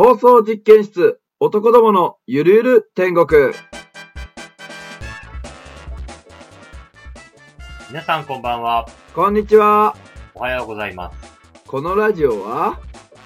放送実験室、男どものゆるゆる天国。皆さんこんばんは。こんにちは。おはようございます。このラジオは、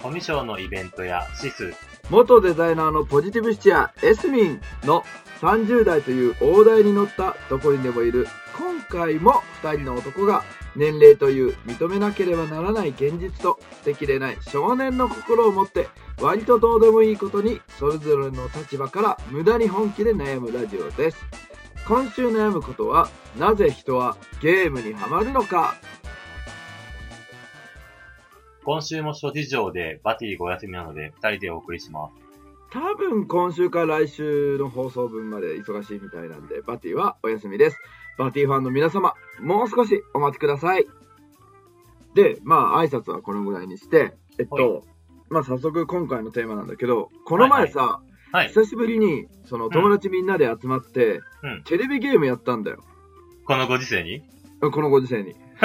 コミュ障のイベントやシス、元デザイナーのポジティブシチア、エスミンの30代という大台に乗ったどこにでもいる、今回も2人の男が年齢という認めなければならない現実と捨てきれない少年の心を持って割とどうでもいいことにそれぞれの立場から無駄に本気で悩むラジオです。今週悩むことは、なぜ人はゲームにハマるのか？今週も諸事情でバティがお休みなので2人でお送りします。多分今週から来週の放送分まで忙しいみたいなんで、バティはお休みです。バティファンの皆様、もう少しお待ちください。で、まあ挨拶はこのぐらいにして、えっはい。と、まあ早速今回のテーマなんだけど、この前さ、はい。久しぶりにその友達みんなで集まって、うん。テレビゲームやったんだよ。このご時世に？このご時世に。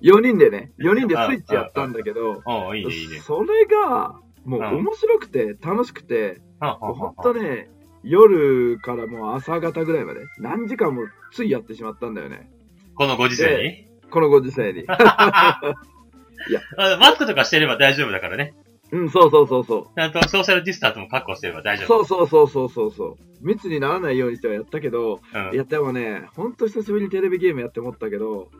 4人でね、4人でスイッチやったんだけど、いいね、いいね。それが、もううん。面白くて楽しくて、はん。はん。はん。ほん。とね、夜からもう朝方ぐらいまで、何時間もついやってしまったんだよね。このご時世に？このご時世に。あマスクとかしてれば大丈夫だからね。うん、そうそうそうそちゃんとソーシャルディスタンスも確保してれば大う。丈夫。そうそうそうそうそうそう。密にならないようにしてはやったけど、うん。いやでもね、ほんと久しぶりにテレビゲームやって思ったけど、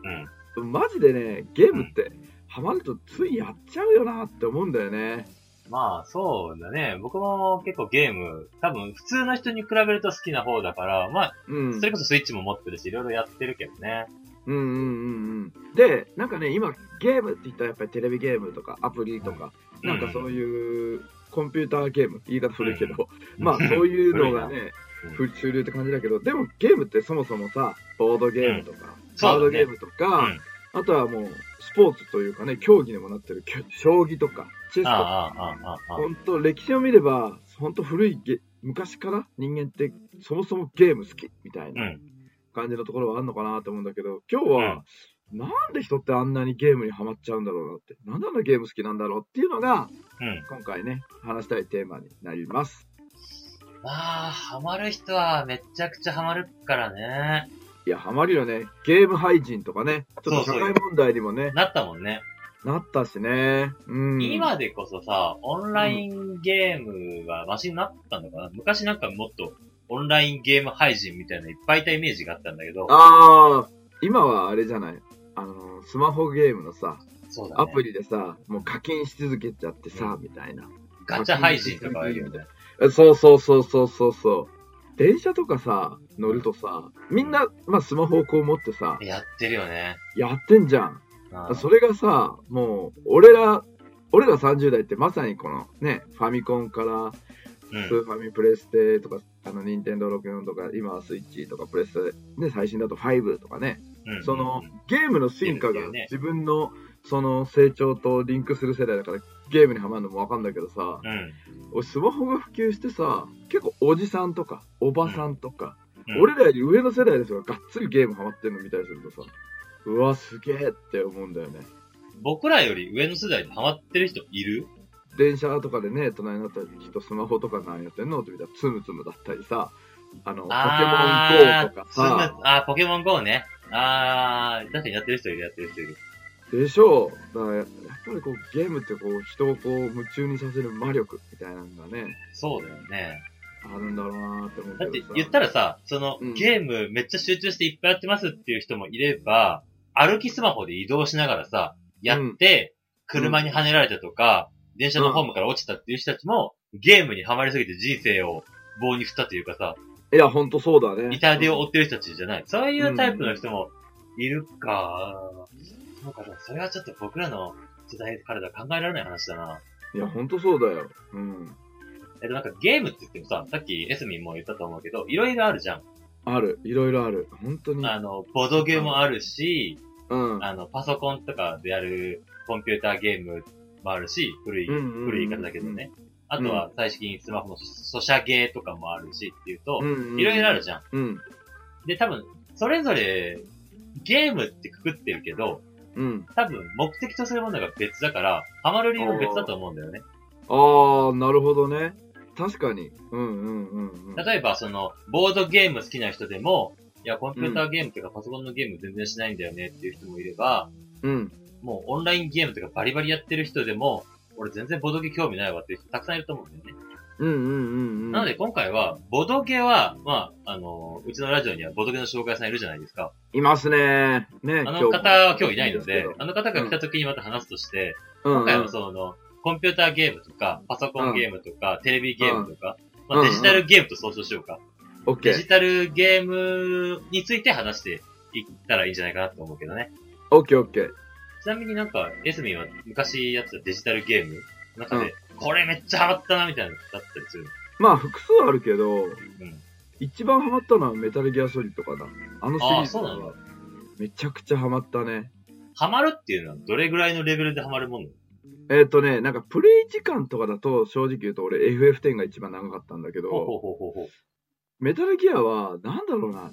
うん。マジでね、ゲームって、ハマるとついやっちゃうよなって思うんだよね。まあ、そうだね。僕も結構ゲーム、多分普通の人に比べると好きな方だから、まあ、うん。それこそスイッチも持ってるし、いろいろやってるけどね。うんうんうんうん。で、なんかね、今、ゲームって言ったらやっぱりテレビゲームとかアプリとか、うんなんかそういうコンピューターゲーム、言い方古いけど、うん まあそういうのがね、古いふ主流って感じだけど、でもゲームってそもそもさ、ボードゲームとか、カードゲームとか、うん。あとはもうスポーツというかね、競技にもなってる将棋とか、チェスとか、ああ、ああ、ああ、ああ。本当歴史を見れば、本当古いゲ、昔から人間ってそもそもゲーム好きみたいうなん感じのところはあるのかなと思うんだけど、今日は、なんで人ってあんなにゲームにハマっちゃうんだろうなって、なんであんなゲーム好きなんだろうっていうのが、うん。今回ね、話したいテーマになります。まあ、ハマる人はめちゃくちゃハマるからね。いや、ハマるよね。ゲーム廃人とかね、ちょっと社そうそう会問題にもね、なったもんね。なったしね。うん。今でこそさ、オンラインゲームがマシになったのかな、昔なんかもっとオンラインゲーム配信みたいなのいっぱいいたイメージがあったんだけど、ああ、今はあれじゃない？あの、スマホゲームのさ、そうだね。アプリでさ、もう課金し続けちゃってさ、うみたいな。ガチャ配信とかあるよね。えそうそうそうそうそうそう。電車とかさ、乗るとさ、みんな、まあスマホをこう持ってさ、やってるよね。やってんじゃん。うんそれがさ、もう、俺ら、俺ら30代ってまさにこのね、ファミコンから、うん。スーファミプレステとか、あの、ニンテンドー64とか、今はスイッチとかプレステ、ね、最新だと5とかね、うん。その、ゲームの進化が自分の、その成長とリンクする世代だから、ゲームにハマるのもわかんないけどさ、うん。俺スマホが普及してさ、結構おじさんとか、おばさんとか、うん。俺らより上の世代の人ががっつりゲームハマってるの見たりするとさ、うわ、すげえって思うんだよね。僕らより上の世代でハマってる人いる？電車とかでね、隣になった人スマホとか何やってんの？って見たらつむつむだったりさ、あの、ポケモン GO とかさ、あー、ポケモン GO ね。あー、確かにやってる人いる、やってる人いる。でしょ？う。だからやっぱりこうゲームってこう人をこう夢中にさせる魔力みたいなのがね、そうだよね。あるんだろうなって思うけどさ。だって言ったらさ、その、うんゲームめっちゃ集中していっぱいやってますっていう人もいれば、歩きスマホで移動しながらさ、やって、車に跳ねられたとか、電車のホームから落ちたっていう人たちも、ゲームにはまりすぎて人生を棒に振ったというかさ、いや、ほんとそうだね。痛手を負ってる人たちじゃない。そういうタイプの人もいるか。そうか、それはちょっと僕らの世代からでは考えられない話だな。いや、ほんとそうだよ。うん。えっと、なんかゲームって言ってもさ、さっきエスミンも言ったと思うけど、いろいろあるじゃん。ある。いろいろある。本当に。あの、ボードゲもあるし、うん。あの、パソコンとかでやるコンピューターゲームもあるし、古い、うんうんうん古い言い方だけどね。あとは最近スマホのソシャゲーとかもあるしっていうと、いろいろあるじゃん。うん。で、多分、それぞれゲームってくくってるけど、うん。多分目的とするものが別だから、ハマる理由も別だと思うんだよね。ああ、なるほどね。確かに。うんうんうんうん。例えば、その、ボードゲーム好きな人でも、いや、コンピューターゲームとかパソコンのゲーム全然しないんだよねっていう人もいれば、うん。もうオンラインゲームとかバリバリやってる人でも、俺全然ボードゲ興味ないわっていう人たくさんいると思うんだよね。うんうんうんうん。なので今回は、ボドゲは、まあ、あの、うちのラジオにはボドゲの紹介さんいるじゃないですか。いますね。ねあの方は今日いないのでであの方が来た時にまた話すとして、うんうん今回はその、コンピューターゲームとか、パソコンゲームとか、テレビゲームとか、まあ、うんデジタルゲームと総称しようか。オッデジタルゲームについて話していったらいいんじゃないかなと思うけどね。オッケーオッケー。ちなみになんか、エスミンは昔やってたデジタルゲームの中で、これめっちゃハマったなみたいなのだったりするまあ、複数あるけど、の。うん。一番ハマったのはメタルギアソリッドかな。あのシリーズあーそうなんだは、めちゃくちゃハマったね。ハマるっていうのはどれぐらいのレベルでハマるもの？えっ、とね、なんかプレイ時間とかだと正直言うと俺 FF10 が一番長かったんだけど、ほうほうほうほう。メタルギアは、なんだろうな、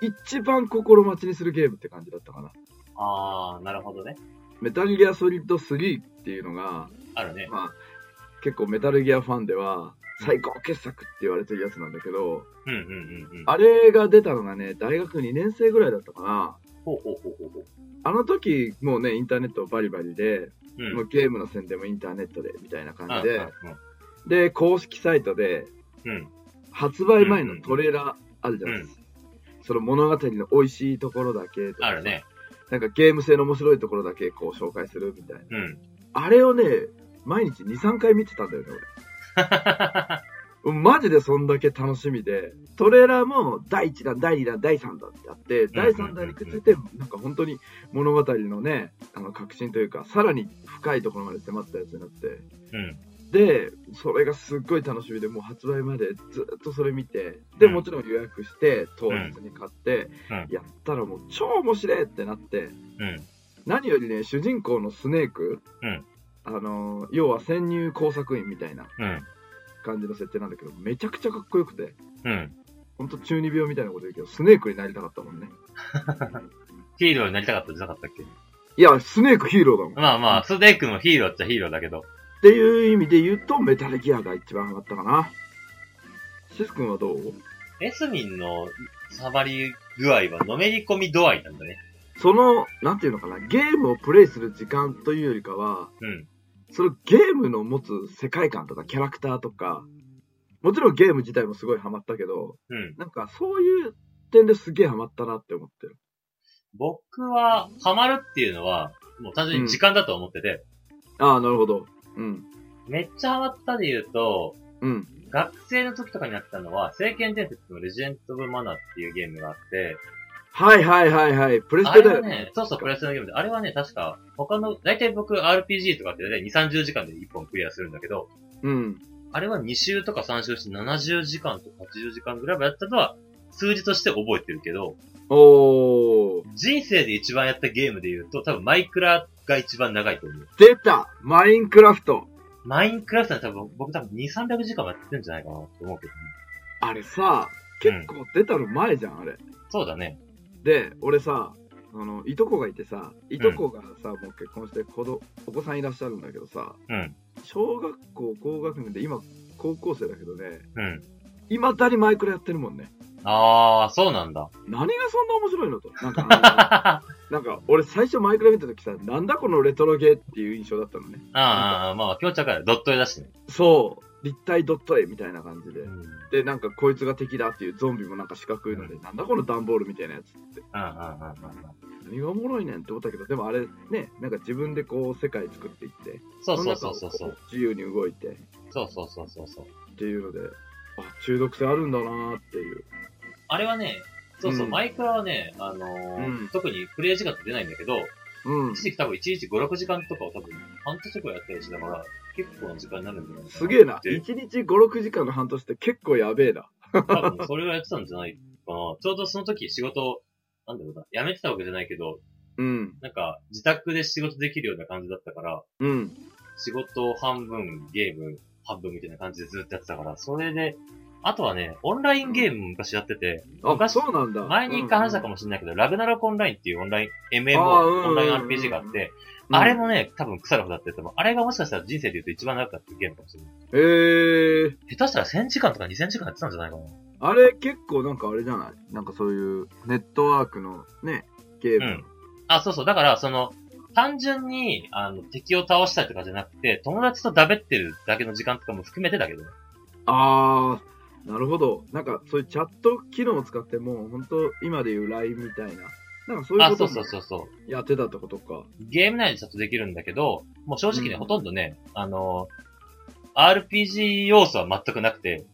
一番心待ちにするゲームって感じだったかな。あー、なるほどね。メタルギアソリッド3っていうのが、あるね。まあ、結構メタルギアファンでは最高傑作って言われてるやつなんだけど、うんうんうんうん。あれが出たのがね、大学2年生ぐらいだったかな。ほうほうほうほうほう。あの時、もうね、インターネットバリバリで、うん。もうゲームの宣伝もインターネットで、みたいな感じで、うんで、公式サイトで、うん。うん。発売前のトレーラーあるじゃないですか。その物語の美味しいところだけとかあるね。なんかゲーム性の面白いところだけこう紹介するみたいな。うん。あれをね、毎日2、3回見てたんだよね、俺。マジでそんだけ楽しみで、トレーラーも第1弾、第2弾、第3弾ってあって、第3弾にくっついて、なんか本当に物語のね、あの革新というか、さらに深いところまで迫ったやつになって、うん。で、それがすっごい楽しみで、もう発売までずっとそれ見て、で、うんもちろん予約して、当日に買って、うんやったらもう超面白いってなって、うん。何よりね、主人公のスネーク、うんあのー要は潜入工作員みたいなうん。感じの設定なんだけど、めちゃくちゃかっこよくて、うん。ほんと中二病みたいなこと言うけど、スネークになりたかったもんね。ヒーローになりたかったんじゃなかったっけ？いや、スネークヒーローだもん。っまあまあ、スネークもヒーローっちゃヒーローだけど。ていう意味で言うと、メタルギアが一番ハマったかな。シス君はどう？エスミンのサバり具合はのめり込み度合いなんだね。その、なんていうのかな、ゲームをプレイする時間というよりかは、うん。そのゲームの持つ世界観とかキャラクターとか、もちろんゲーム自体もすごいハマったけど、うん。なんかそういう点ですげえハマったなって思ってる。僕は、ハマるっていうのは、もう単純に時間だと思ってて、ああ、なるほど。うん。めっちゃハマったで言うと、うん。学生の時とかにやってたのは、聖剣伝説のレジェンド・オブ・マナーっていうゲームがあって、はいはいはいはい。プレステだよね、そうそう、プレステのゲームで、あれはね、確か、他の、大体僕 RPG とかってね、2、30時間で1本クリアするんだけど、うん。あれは2週とか3週して70時間とか80時間ぐらいはやったのは、数字として覚えてるけど、おー。人生で一番やったゲームで言うと、多分マイクラが一番長いと思う。出たマインクラフトマインクラフトは多分、僕多分2、300時間はやってるんじゃないかなと思うけどね。あれさ、結構出たの前じゃん、あれ。そうだね。で、俺さ、あの、いとこがいてさ、いとこがさ、もう結婚して子ど、お子さんいらっしゃるんだけどさ、うん。小学校高学年で今高校生だけどね、うん。今だにマイクラやってるもんね。あー、そうなんだ。何がそんな面白いのと。なんか なんか俺最初マイクラ見た時さ、なんだこのレトロゲーっていう印象だったのね。あー、まあ気持ちわかる。ドット絵だしね。そう、立体ドット絵みたいな感じでう。ん。うん、で、なんかこいつが敵だっていうゾンビもなんか四角いので、なんだこの段ボールみたいなやつって。うん、うん、うん。何がおもろいねんって思ったけど、でもあれね、なんか自分でこう世界作っていって、そうそうそうそう自由に動いてそうそうそうそうそう。っていうので、あ、中毒性あるんだなーっていう。あれはね、そうそう、うんマイクラはね、あのーうん特にプレイ時間って出ないんだけど、うん一。時期多分1日5、6時間とかを多分半年くらいやったりしながら、結構な時間になるんじゃないかな。すげえな。で1日5、6時間の半年って結構やべえな。多分それをやってたんじゃないかな。ちょうどその時仕事、なんだろうな、辞めてたわけじゃないけど、うん。なんか自宅で仕事できるような感じだったから、うん。仕事半分、ゲーム半分みたいな感じでずっとやってたから、それで、あとはね、オンラインゲームも昔やってて、あ、昔そうなんだ。前に一回話したかも。もしれないけど、ラグナロクオンラインっていうオンライン、MMO、オンライン RPG があって、あれもね、多分腐るほどだって言っても、あれがもしかしたら人生で言うと一番長かったゲームかもしれない。えー、下手したら1000時間とか2000時間やってたんじゃないかな。あれ結構なんかあれじゃない？なんかそういうネットワークのね、ゲーム。うん。あ、そうそう。だから、その、単純に、あの、敵を倒したりとかじゃなくて、友達とだべってるだけの時間とかも含めてだけどね。あー、なるほど。なんかそういうチャット機能を使ってもう本当今でいう LINE みたいな。なんかそういうあ、こともそうそうそうそう。そう。やってたってことか。ゲーム内でチャットできるんだけど、もう正直ね、うんほとんどね、あの、RPG 要素は全くなくて、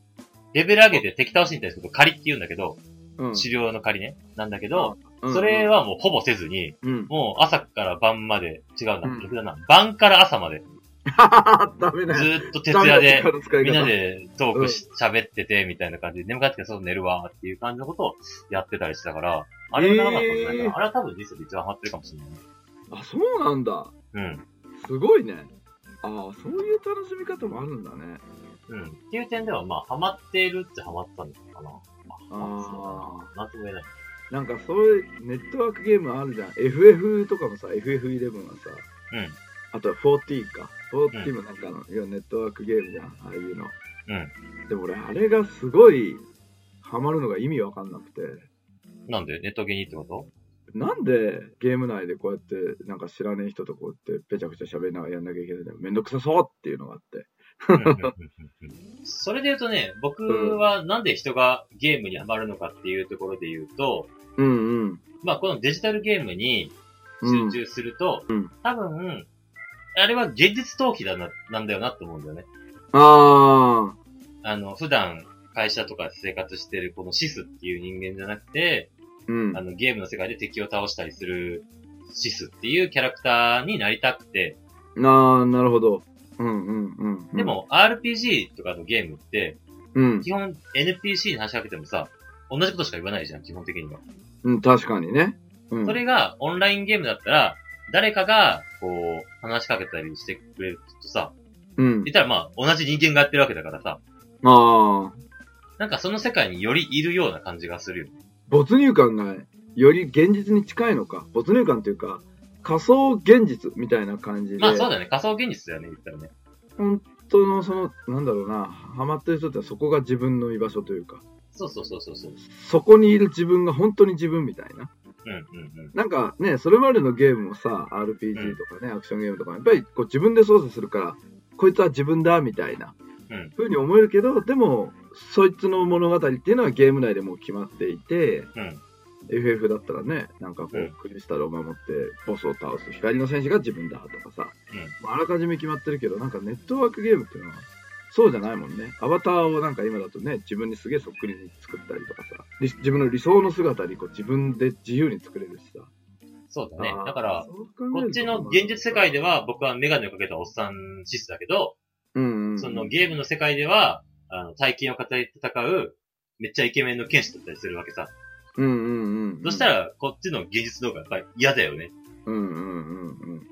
レベル上げて敵倒しに対すること仮って言うんだけど、うん。狩猟の仮ね。なんだけど、うんそれ、はもうほぼせずに、うん。もう朝から晩まで、違うなうん、逆だな。晩から朝まで、ダメだよ。ずーっと徹夜で、みんなでトークし、喋ってて、みたいな感じで、眠かってから外寝るわ、っていう感じのことをやってたりしてたから、あれは長かったかもしれないから、えーあれは多分人生で一番ハマってるかもしれないね。あ、そうなんだ。うん。すごいね。ああ、そういう楽しみ方もあるんだね。うん。っていう点では、まあ、ハマっているってハマったのかな。ああ。なんとも言えない。なんかそういうネットワークゲームあるじゃん。FF とかもさ、FF11 はさ、うん。あとは14か。14もなんかの、いやネットワークゲームじゃん。ああいうの。うん。でも俺、あれがすごいハマるのが意味わかんなくて。なんで？ネットゲーにってこと？なんでゲーム内でこうやってなんか知らねえ人とこうやってぺちゃくちゃ喋りながらやんなきゃいけないんだよ。めんどくさそうっていうのがあって。それで言うとね、僕はなんで人がゲームにハマるのかっていうところで言うと、うんうん。まあこのデジタルゲームにうん集中すると、うん多分、あれは現実逃避だな、なんだよなって思うんだよね。ああの、普段会社とかで生活してるこのシスっていう人間じゃなくて、ー。うんあ。の、ゲームの世界で敵を倒したりするシスっていうキャラクターになりたくて、ああ、なるほど。うんうんうん。で、も RPG とかのゲームって、うん。基本 NPC に話しかけてもさ、同じことしか言わないじゃん、基本的には。うん、確かにね。うん。それがオンラインゲームだったら、誰かが、こう、話しかけたりしてくれるとさ、うん。言ったらまあ、同じ人間がやってるわけだからさ、ああ。なんかその世界によりいるような感じがするよ。没入感がより現実に近いのか。没入感というか、仮想現実みたいな感じで。まあそうだよね、仮想現実だよね、言ったらね。本当のその、なんだろうな、ハマってる人ってそこが自分の居場所というか、そうそうそうそうそう。そこにいる自分が本当に自分みたいな。うんうんうん。なんかね、それまでのゲームもさ、RPG とかね、アクションゲームとか、やっぱりこう自分で操作するから、こいつは自分だみたいな、うん風に思えるけど、でも、そいつの物語っていうのはゲーム内でもう決まっていて、うん。FF だったらね、なんかこう、うんクリスタルを守って、ボスを倒す光の戦士が自分だとかさ、うんまああらかじめ決まってるけど、なんかネットワークゲームっていうのは、そうじゃないもんね。アバターをなんか今だとね、自分にすげえそっくりに作ったりとかさ、り自分の理想の姿にこう自分で自由に作れるしさ。そうだねあ。ーだから、、そう考えるとこっちの現実世界では僕はメガネをかけたおっさんシスだけど、うんうん、そのゲームの世界では、あの、大金を語り戦う、めっちゃイケメンの剣士だったりするわけさ。うんうんうん。そしたら、こっちの現実の方がやっぱり嫌だよね。うんうんうん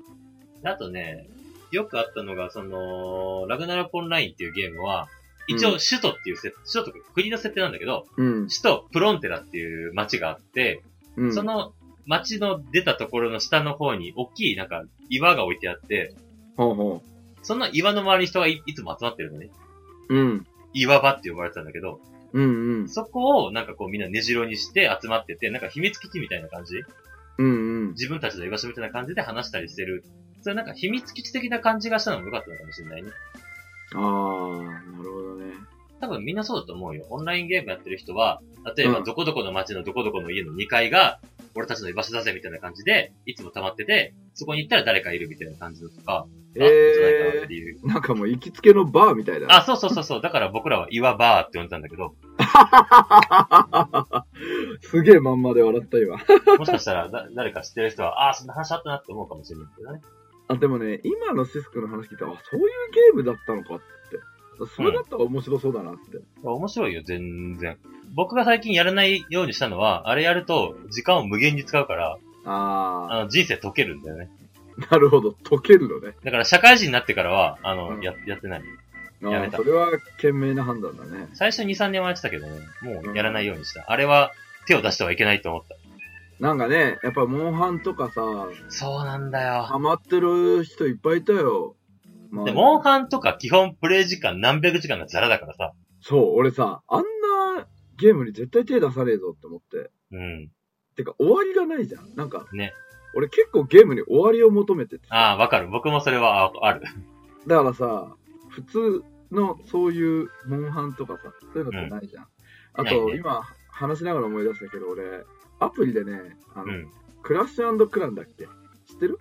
うん。あとね、よくあったのが、その、ラグナラコンラインっていうゲームは、一応首都っていう設、首都とか国の設定なんだけど、うん。首都プロンテラっていう街があって、うん。その街の出たところの下の方に大きいなんか岩が置いてあって、ほうほその岩の周りに人がいいつも集まってるのね。う。うん。岩場って呼ばれてたんだけど、うんうん。そこをなんかこうみんな根城にして集まってて、なんか秘密基地みたいな感じ？うんうん。自分たちの居場所みたいな感じで話したりしてる。それなんか秘密基地的な感じがしたのも良かったのかもしれないね。ああ、なるほどね。多分みんなそうだと思うよ。オンラインゲームやってる人は、例えばうんどこどこの街のどこどこの家の2階が、俺たちの居場所だぜみたいな感じで、いつも溜まってて、そこに行ったら誰かいるみたいな感じのとか、あじゃないかいう。ー、なんかもう行きつけのバーみたいだね。あ、そうそうそうそう。だから僕らは岩バーって呼んでたんだけど、すげえまんまで笑った今。もしかしたらだ誰か知ってる人は、ああ、そんな話あったなって思うかもしれないけどね。あ、でもね、今のシスクの話聞いたら、あ、そういうゲームだったのかって。それだったら面白そうだなって。面白いよ、全然。僕が最近やらないようにしたのは、あれやると時間を無限に使うから、ああの人生解けるんだよね。ー、なるほど。解けるのね。だから社会人になってからは、あの、うんや、やってない。あやめたーそれは賢明な判断だね。最初2、3年はやってたけどね、もうやらないようにした。あれは手を出してはいけないと思った。なんかね、やっぱモンハンとかさ、そうなんだよ。ハマってる人いっぱいいたよ。まあで、モンハンとか基本プレイ時間何百時間がザラだからさ。そう、俺さ、あんなゲームに絶対手出さねえぞって思って。うん。てか、終わりがないじゃん。なんか、ね。俺結構ゲームに終わりを求めてて。ああ、わかる。僕もそれはあある。だからさ、普通のそういうモンハンとかさ、そういうのってないじゃん。あと、ないね今話しながら思い出したけど、俺、アプリでね、あの、うん。クラッシュクランだっけ？知ってる？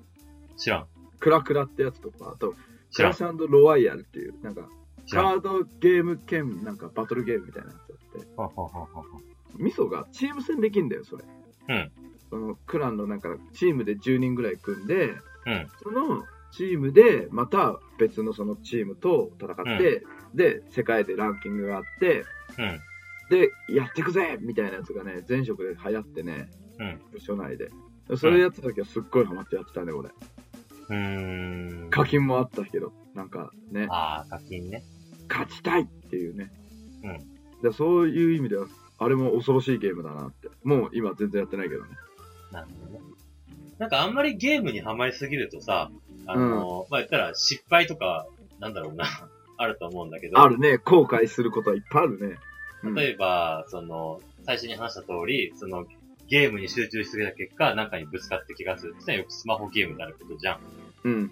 知らん。クラクラってやつとか、あと、クラッ。シュロワイヤルっていう、なんか。カードゲーム兼、なんかバトルゲームみたいなやつあって、ミソがチーム戦できんだよ、それ。うん。そのクランのなんか、チームで10人ぐらい組んで、うん。そのチームで、また別のそのチームと戦って、で、世界でランキングがあって、うん。で、やってくぜみたいなやつがね、全職で流行ってね、うん。部署内で。それやってた時はすっごいハマってやってたね、俺。うーん。課金もあったけど、なんかね、ああ、課金ね。勝ちたいっていうね。うんでそういう意味では、あれも恐ろしいゲームだなって。もう今全然やってないけどね。なるほどね。なんかあんまりゲームにはまりすぎるとさ、あの、まあ、言ったら失敗とか、なんだろうな、あると思うんだけど。あるね、後悔することはいっぱいあるね。うん例えば、その、最初に話した通り、その、ゲームに集中しすぎた結果、なんかにぶつかって気がするってのはよくスマホゲームであることじゃん。うん。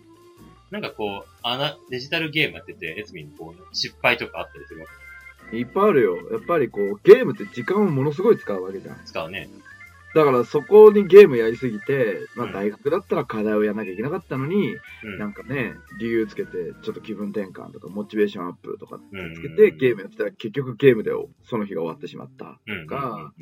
なんかこう、あな、デジタルゲームやってて、エツミンこう、失敗とかあったりするわけ。いっぱいあるよ。やっぱりこう、ゲームって時間をものすごい使うわけじゃん。使うね。だからそこにゲームやりすぎて、まうんあ大学だったら課題をやらなきゃいけなかったのに、うん。なんかね、理由つけて、ちょっと気分転換とか、モチベーションアップとかうんつけて、ゲームやってたら結局ゲームでその日が終わってしまった。うん。か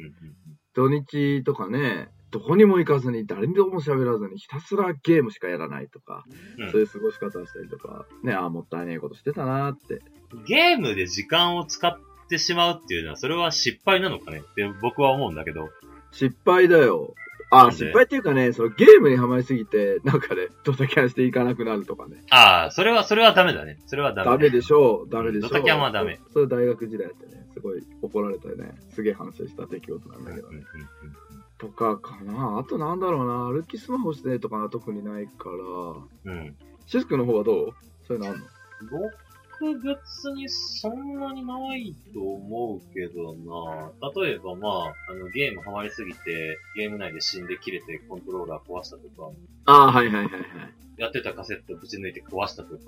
土日とかね、どこにも行かずに、誰にも喋らずに、ひたすらゲームしかやらないとか、うんそういう過ごし方をしたりとか、ね、ああ、もったいねえことしてたなーって。ゲームで時間を使ってしまうっていうのは、それは失敗なのかね？って僕は思うんだけど。失敗だよ。ああ、失敗っていうかね、そのゲームにはまりすぎて、なんかね、ドタキャンしていかなくなるとかね。ああ、それは、それはダメだね。それはダメ。ダメでしょう、ダメでしょう。ドタキャンはダメ。それ大学時代やってね、すごい怒られたよね。すげえ反省した出来事なんだけどね。とかかな。あとなんだろうな。歩きスマホしてとかは特にないから。うん。うん。シスクの方はどう？そういうのあんの？僕別にそんなにないと思うけどな例えばまあ、あのゲームハマりすぎて、ゲーム内で死んで切れてコントローラー壊したとか、ああ、はいはいはいはい。やってたカセットぶち抜いて壊したとか。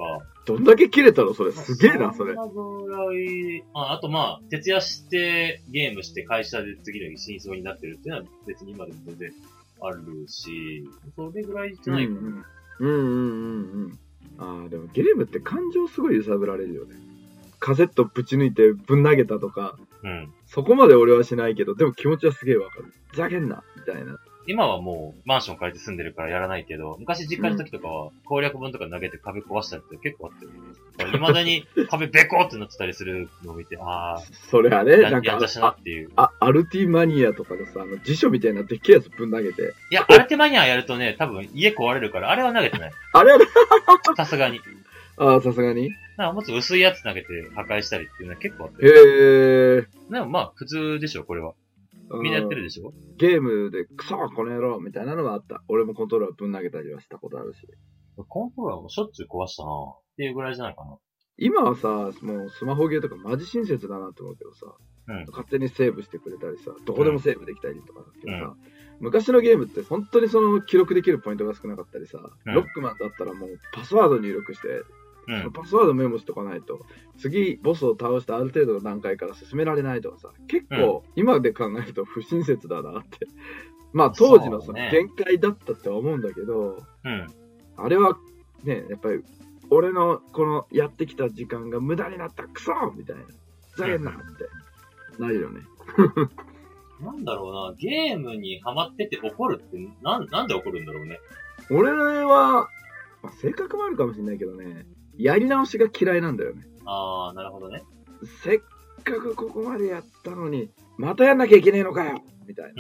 どんだけ切れたの？それ。すげえな、それ。んなぐらい、ああとまあ、徹夜してゲームして会社で次の日真相になってるっていうのは別に今でも全然あるし、それぐらいじゃないかな。うんうんうんうんうん。ああ、でもゲームって感情すごい揺さぶられるよね。カセットぶち抜いてぶん投げたとか、うん。そこまで俺はしないけど、でも気持ちはすげえわかる。ふざけんな、みたいな。今はもうマンション借りて住んでるからやらないけど、昔実家の時とかは攻略本とか投げて壁壊したりって結構あってる。未だに壁ベコーってなってたりするのを見て、あそれはあ、ね、やなんかやっとしたなっていう。あ、アルティマニアとかでさ、あの辞書みたいなでっけえやつぶん投げて。いや、アルテマニアやるとね、多分家壊れるから、あれは投げてない。あれはね、さすがに。ああ、さすがに。なんかもっと薄いやつ投げて破壊したりっていうのは結構あってへる。え。でもまあ、普通でしょ、これは。みんなやってるでしょゲームで、クソこの野郎みたいなのはあった。俺もコントローラーぶん投げたりはしたことあるし。コントローラーもしょっちゅう壊したなっていうぐらいじゃないかな。今はさ、もうスマホゲーとかマジ親切だなって思うけどさ、うん。勝手にセーブしてくれたりさ、どこでもセーブできたりとかだけどさ、昔のゲームって本当にその記録できるポイントが少なかったりさ、うんロックマンだったらもうパスワード入力して、うん。パスワードメモしとかないと、次ボスを倒したある程度の段階から進められないとかさ、結構今で考えると不親切だなって。まあ当時のその限界だったって思うんだけど、うん。あれはね、やっぱり俺のこのやってきた時間が無駄になったクソみたいな。ふざけんなって。なるよね。なんだろうな、ゲームにハマってて怒るって、なん、なんで怒るんだろうね。俺は、まあ、性格もあるかもしれないけどね、やり直しが嫌いなんだよね。あー、なるほどね。せっかくここまでやったのに、またやんなきゃいけねえのかよみたい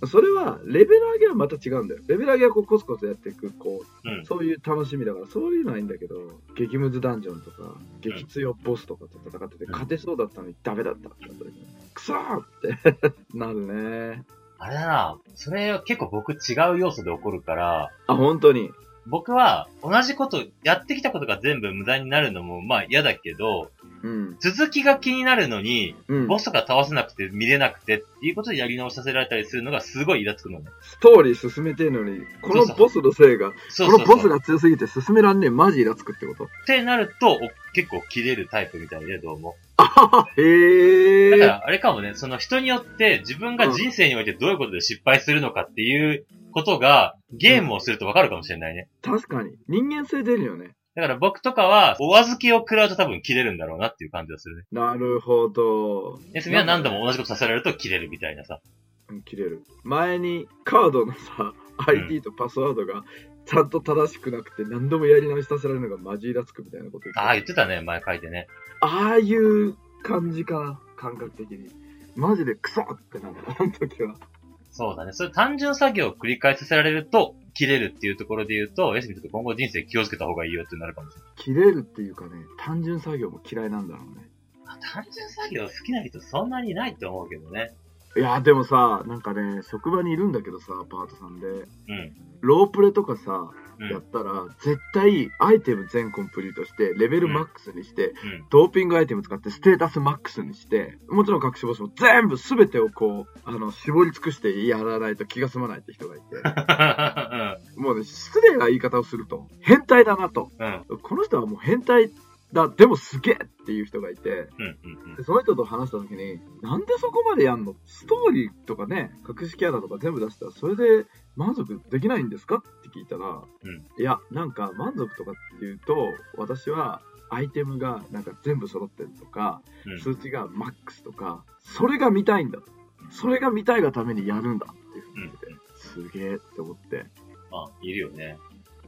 な。それは、レベル上げはまた違うんだよ。レベル上げはこうコツコツやっていく、こう、うん。うん。そういう楽しみだから、そういうのはいいんだけど、激ムズダンジョンとか、激強ボスとかと戦ってて、うん勝てそうだったのにダメだったってなった時に、クソーって なるね。あれだな、それ結構僕違う要素で起こるから、あ、本当に。僕は同じこと、やってきたことが全部無駄になるのもまあ嫌だけど、うん。続きが気になるのに、うん。ボスが倒せなくて見れなくてっていうことでやり直しさせられたりするのがすごいイラつくのね。ストーリー進めてんのに、このボスのせいが、そうそうそう。このボスが強すぎて進めらんねえ、マジイラつくってこと？ってなると、お結構切れるタイプみたいで、どうも。あへえ。だから、あれかもね、その人によって自分が人生においてどういうことで失敗するのかっていうことが、ゲームをするとわかるかもしれないね。確かに。人間性出るよね。だから僕とかは、お預けを食らうと多分切れるんだろうなっていう感じがするね。なるほど。休みは何度も同じことさせられると切れるみたいなさ。うん切れる。前にカードのさ、ID とパスワードがちゃんと正しくなくて何度もやり直しさせられるのがマジイラつくみたいなこと言ってたああ、言ってたね、前書いてね。ああいう感じかな、感覚的に。マジでクソってなる、あの時は。そうだね。そういう単純作業を繰り返させられると、切れるっていうところで言うと、休みちょっと今後人生気をつけた方がいいよってなるかもしれない。切れるっていうかね、単純作業も嫌いなんだろうね。あ単純作業好きな人そんなにいないと思うけどね。いや、でもさ、なんかね、職場にいるんだけどさ、パートさんで、うん。ロープレとかさ、うん。やったら、絶対アイテム全コンプリートして、レベルマックスにして、うん。ドーピングアイテム使ってステータスマックスにして、もちろん隠し星も全部全てをこう、あの、絞り尽くしてやらないと気が済まないって人がいて、もうね、失礼な言い方をすると、変態だなと。うん。この人はもう変態だ、でもすげえっていう人がいて。でその人と話した時に、なんでそこまでやんの？ストーリーとかね、隠しキャラとか全部出したら、それで満足できないんですか？って聞いたら、うんいや、なんか満足とかっていうと、私はアイテムがなんか全部揃ってるとか、うん。数値がマックスとか、それが見たいんだ。それが見たいがためにやるんだっていうふうに言ってて、すげえって思って。あ、いるよね。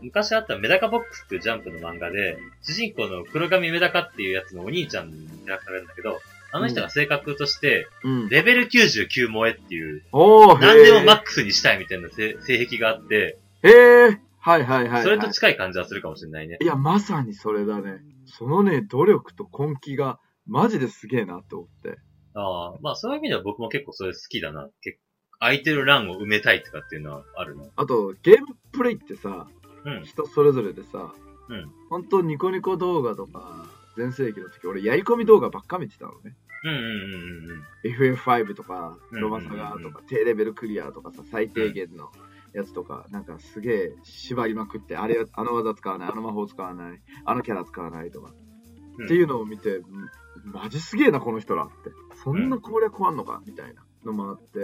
昔あったメダカボックスっていうジャンプの漫画で、主人公の黒髪メダカっていうやつのお兄ちゃんに描かれるんだけど、あの人が性格として、うん。レベル99萌えっていう、何でもマッククスにしたいみたいな性性癖があって、へー、はいはいはい、はい。それと近い感じはするかもしれないね。いや、まさにそれだね。そのね、努力と根気が、マジですげえなと思って。ああ、まあそういう意味では僕も結構それ好きだな。結構空いてる欄を埋めたいとかっていうのはあるな。あと、ゲームプレイってさ、うん。人それぞれでさ、うん。本当ニコニコ動画とか、全盛期の時、俺、やり込み動画ばっか見てたのね。うんうんうんうんうん。FF5 とか、うんロマサガとか、低レベルクリアとかさ、最低限のやつとか、なんかすげえ縛りまくって、あれ、あの技使わない、あの魔法使わない、あのキャラ使わないとか、うんっていうのを見て、んマジすげえな、この人らって。そんな攻略あんのかみたいなのもあって、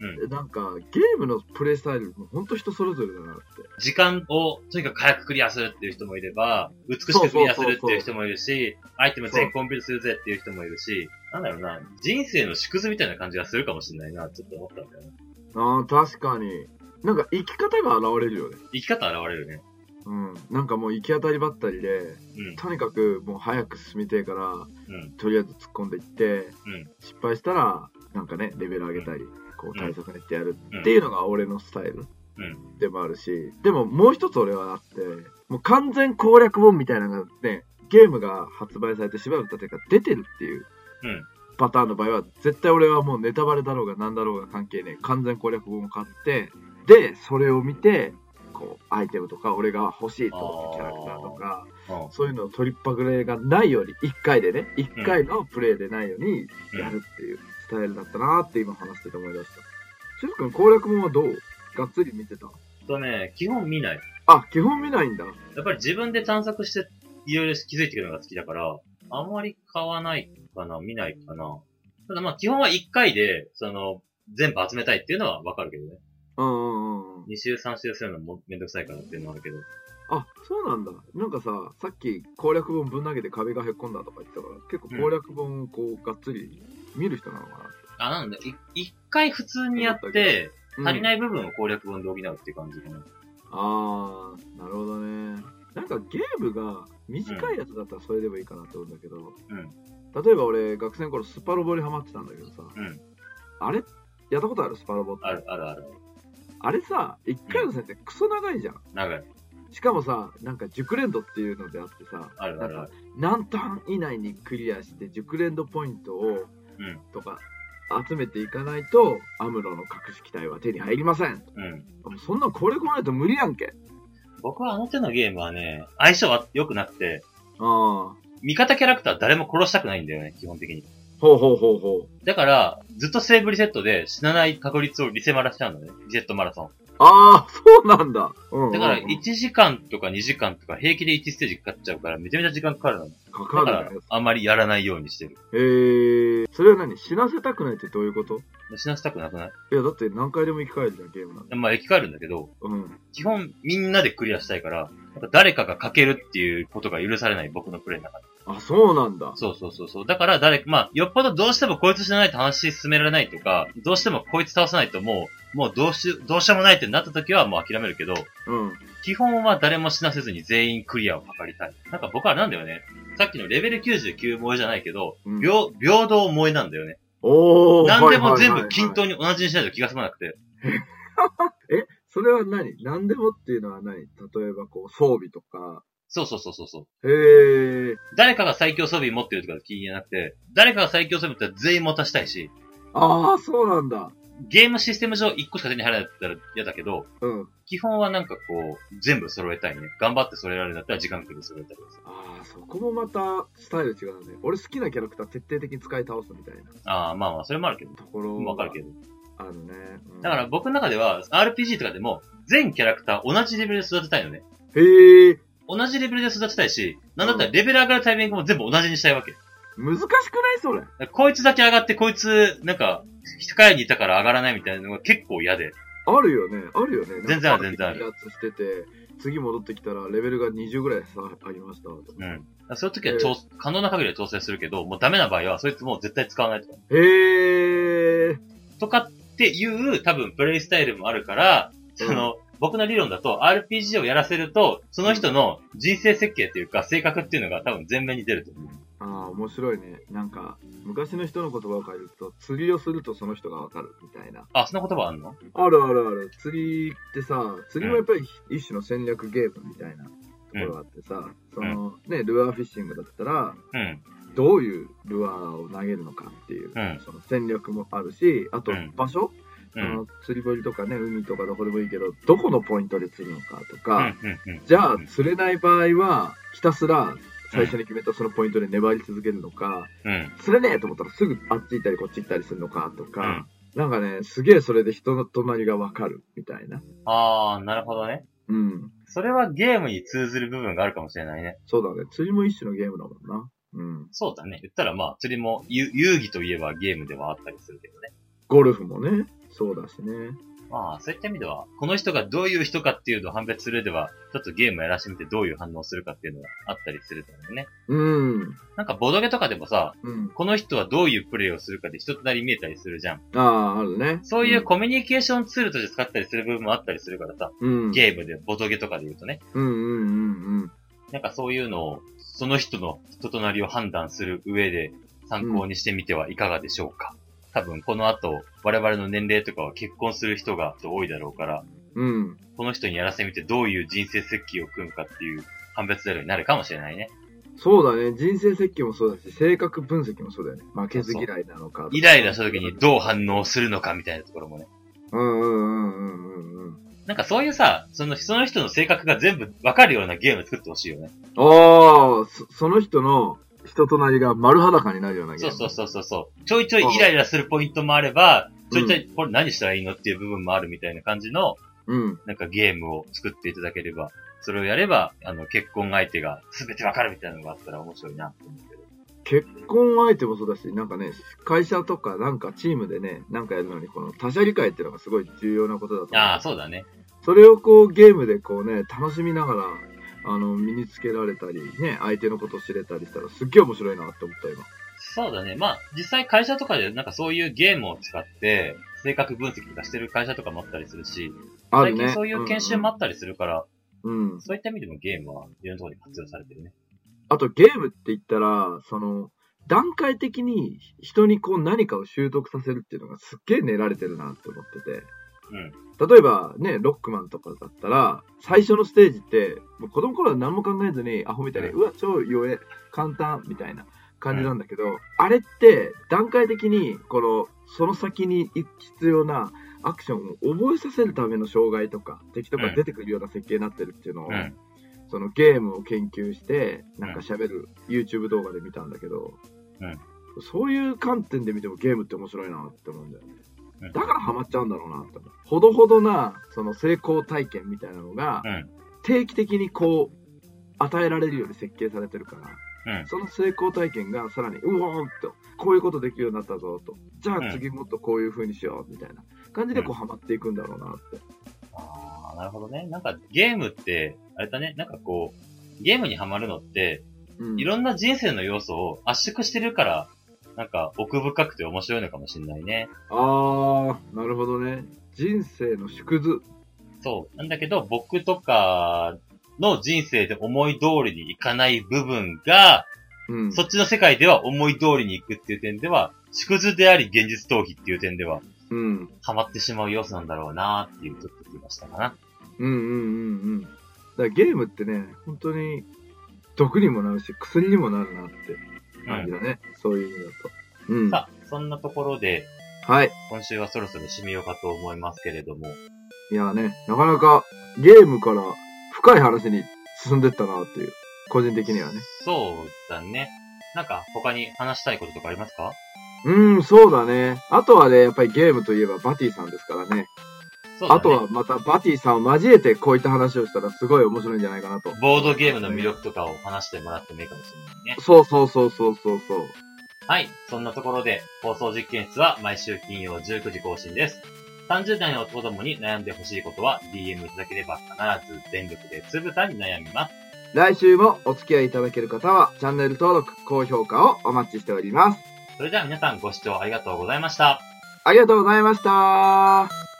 うんでなんか、ゲームのプレイスタイルも本当人それぞれだなって。時間をとにかく早くクリアするっていう人もいれば、美しくクリアするっていう人もいるし、アイテム全コンピュートするぜっていう人もいるし、なんだろうな、人生の縮図みたいな感じがするかもしれないな、ちょっと思ったんだよね。ああ、確かに。なんか生き方が現れるよね。生き方現れるね。うん。なんかもう行き当たりばったりで、うん。とにかくもう早く進みてえから、うん。とりあえず突っ込んでいって、うん失敗したら、なんかね、レベル上げたり、こううん対策練ってやるっていうのが俺のスタイルうん。でもあるし、でももう一つ俺はあって、もう完全攻略本みたいなのがね、ゲームが発売されてしばらく経ってから出てるっていううん。パターンの場合は、絶対俺はもうネタバレだろうが何だろうが関係ねえ。完全攻略本を買って、で、それを見て、こう、アイテムとか、俺が欲しいと思ったキャラクターとか、うん。そういうのを取りっぱぐれがないように、一回でね、一回のプレイでないようにやるっていうスタイルだったなーって今話してて思い出した。シェフ君攻略本はどう？がっつり見てた？とね、基本見ない。あ、基本見ないんだ。やっぱり自分で探索して、いろいろ気づいてくるのが好きだから、あんまり買わないかな、見ないかな。ただまあ基本は1回で、その、全部集めたいっていうのはわかるけどね。うんうんうんうん。2週3週するのもめんどくさいからっていうのはあるけど。あ、そうなんだ。なんかさ、さっき攻略本ぶん投げて壁がへっこんだとか言ってたから、結構攻略本をこう、がっつり見る人なのかなって。あ、なんだ、い一回普通にやって、うん足りない部分を攻略本で補うって感じかな。あー、なるほどね。なんかゲームが短いやつだったらそれでもいいかなと思うんだけど、うん。例えば俺、学生の頃スパロボにハマってたんだけどさ、うん。あれ？やったことあるスパロボって？ある、ある、ある。あれさ、一回の戦ってクソ長いじゃん。長い。しかもさ、なんか熟練度っていうのであってさ、ある、ある、ある。何ターン以内にクリアして熟練度ポイントを、うん。とか、集めていかないと、アムロの隠し機体は手に入りません。うん。そんなんこれ来ないと無理やんけ。僕はあの手のゲームはね、相性は良くなくて、ああ。味方キャラクター誰も殺したくないんだよね、基本的に。ほうほうほうほう。だから、ずっとセーブリセットで死なない確率をリセマラしちゃうのね。リセットマラソン。ああ、そうなんだ。うんうんうんだから、1時間とか2時間とか平気で1ステージかかっちゃうから、めちゃめちゃ時間かかるの。かだからかるね。、あんまりやらないようにしてる。へえ。それは何？死なせたくないってどういうこと？死なせたくなくない？いや、だって何回でも生き返るじゃん、ゲームなんて。まあ、生き返るんだけど、うん。基本みんなでクリアしたいから、なんか誰かがかけるっていうことが許されない僕のプレイの中で。あ、そうなんだ。そうそうそうそう。だから誰か、まあ、よっぽどどうしてもこいつじゃないと話進められないとか、どうしてもこいつ倒さないともう、もうどうし、どうしようもないってなった時はもう諦めるけど、うん。基本は誰も死なせずに全員クリアを図りたい。なんか僕はなんだよね。さっきのレベル99萌えじゃないけど、うん平、平等萌えなんだよね。おー。何でも全部均等に同じにしないと気が済まなくて。え、それは何？何でもっていうのは何？例えばこう、装備とか。そうそうそうそうそう。へえ。誰かが最強装備持ってるとか気になくて、誰かが最強装備って全員持たしたいし、ああ、そうなんだ。ゲームシステム上1個しか手に入らないったら嫌だけど、うん。基本はなんかこう、全部揃えたいね。頑張って揃えられるんだったら時間かけて揃えたりです。ああ、そこもまたスタイル違うね。俺好きなキャラクター徹底的に使い倒すみたいなああ、まあまあ、それもあるけど。ところわかるけど。あるね。うんだから、僕の中では、RPG とかでも、全キャラクター同じレベルで育てたいのね。へえ、同じレベルで育てたいし、なんだったらレベル上がるタイミングも全部同じにしたいわけ。難しくないそれ。こいつだけ上がって、こいつ、なんか、控えにいたから上がらないみたいなのが結構嫌で。あるよね。あるよね。全然ある全然あるやつしてて、次戻ってきたらレベルが20ぐらい差ありました。うん。そういう時は調、可能な限りで調整するけど、もうダメな場合は、そいつもう絶対使わないとか。へえ。とかっていう、多分、プレイスタイルもあるから、その、僕の理論だと、RPG をやらせると、その人の人生設計っていうか、性格っていうのが多分前面に出ると思う。ああ、面白いね。なんか、昔の人の言葉を変えると、釣りをするとその人がわかるみたいな。あ、そんな言葉あんの？あるあるある。釣りってさ、釣りもやっぱり一種の戦略ゲームみたいなところがあってさ、その、ね、ルアーフィッシングだったら、うん。どういうルアーを投げるのかっていう、うんその戦略もあるし、あとうん場所、うん。その釣り堀とかね、海とかどこでもいいけど、どこのポイントで釣るのかとうん。か、うん。うん。じゃあ釣れない場合は、ひたすら最初に決めたそのポイントで粘り続けるのか、うん。釣れねえと思ったらすぐあっち行ったりこっち行ったりするのかとか、なんかね、すげえそれで人の隣がわかるみたいな。あー、なるほどね。うん。それはゲームに通ずる部分があるかもしれないね。そうだね。釣りも一種のゲームだもんな。うん。そうだね。言ったらまあ、釣りも遊遊戯といえばゲームではあったりするけどね。ゴルフもね、そうだしね。まあ、そういった意味では、この人がどういう人かっていうのを判別する上では、ちょっとゲームやらしてみてどういう反応をするかっていうのがあったりすると思うね。うん。なんかボドゲとかでもさ、うん。この人はどういうプレイをするかで人となり見えたりするじゃん。ああ、あるね。そういうコミュニケーションツールとして使ったりする部分もあったりするからさ、うん。ゲームで、ボドゲとかで言うとね。うんうんうんうん。なんかそういうのを、その人の人となりを判断する上で参考にしてみてはいかがでしょうか？多分この後、我々の年齢とかは結婚する人が多いだろうから、うん。この人にやらせてみてどういう人生設計を組むかっていう判別材料になるかもしれないね。そうだね。人生設計もそうだし、性格分析もそうだよね。負けず嫌いなのか。イライラした時にどう反応するのかみたいなところもね。うんうんうんうんうんうん。なんかそういうさ、その、その人の性格が全部わかるようなゲーム作ってほしいよね。ああ、そその人の人となりが丸裸になるようなゲーム。そうそうそうそう。ちょいちょいイライラするポイントもあれば、ちょいちょいこれ何したらいいのっていう部分もあるみたいな感じの、うん。なんかゲームを作っていただければ、それをやれば、あの、結婚相手が全てわかるみたいなのがあったら面白いなと思うけど。結婚相手もそうだし、なんかね、会社とかなんかチームでね、なんかやるのに、この他者理解っていうのがすごい重要なことだと思う。ああ、そうだね。それをこうゲームでこうね、楽しみながら、あの、身につけられたり、ね、相手のことを知れたりしたらすっげえ面白いなって思った今。そうだね。まあ、実際会社とかでなんかそういうゲームを使って、性格分析とかしてる会社とかもあったりするし、あるね。最近そういう研修もあったりするから、うん、うん。そういった意味でもゲームはいろんなところに活用されてるね。あとゲームって言ったら、その、段階的に人にこう何かを習得させるっていうのがすっげえ練られてるなって思ってて。うん。例えばね、ロックマンとかだったら、最初のステージって、もう子供頃は何も考えずに、アホみたいに、うんうわ、超弱え、簡単、みたいな感じなんだけど、あれって段階的に、この、その先に必要なアクションを覚えさせるための障害とか、敵とか出てくるような設計になってるっていうのを、うん。そのゲームを研究して、なんか喋る YouTube 動画で見たんだけど、うんそういう観点で見てもゲームって面白いなって思うんだよね。うんだからハマっちゃうんだろうなって思う。ほどほどな、その成功体験みたいなのが、うん。定期的にこう、与えられるように設計されてるから、うん。その成功体験がさらに、うおーっと、こういうことできるようになったぞと、じゃうんあ次もっとこういう風にしようみたいな感じでこううんハマっていくんだろうなって。ああ、なるほどね。なんかゲームって、あれだね、なんかこう、ゲームにハマるのって、うんいろんな人生の要素を圧縮してるから、なんか奥深くて面白いのかもしれないね。あー、なるほどね。人生の縮図。そう。なんだけど、僕とかの人生で思い通りにいかない部分が、うん。そっちの世界では思い通りに行くっていう点では、縮図であり現実逃避っていう点では、うん。ハマってしまう要素なんだろうなっていうちょっと気がしたかな。うんうんうんうん。だからゲームってね、本当に毒にもなるし、薬にもなるなって感じだね。そういう意味だと。うん。さあ、そんなところで、はい。今週はそろそろ締めようかと思いますけれども、いやね、なかなかゲームから深い話に進んでったなっていう。個人的にはね。そうだね。なんか他に話したいこととかありますか？うん、そうだね。あとはね、やっぱりゲームといえばバティさんですからね。ね。あとはまたバティさんを交えてこういった話をしたらすごい面白いんじゃないかなと。ボードゲームの魅力とかを話してもらってもいいかもしれないね。そうそうそうそうそうそう。はい。そんなところで、放送実験室は毎週金曜19時更新です。30代の男どもに悩んでほしいことは DM いただければ必ず全力でつぶたに悩みます。来週もお付き合いいただける方はチャンネル登録、高評価をお待ちしております。それでは皆さんご視聴ありがとうございました。ありがとうございました。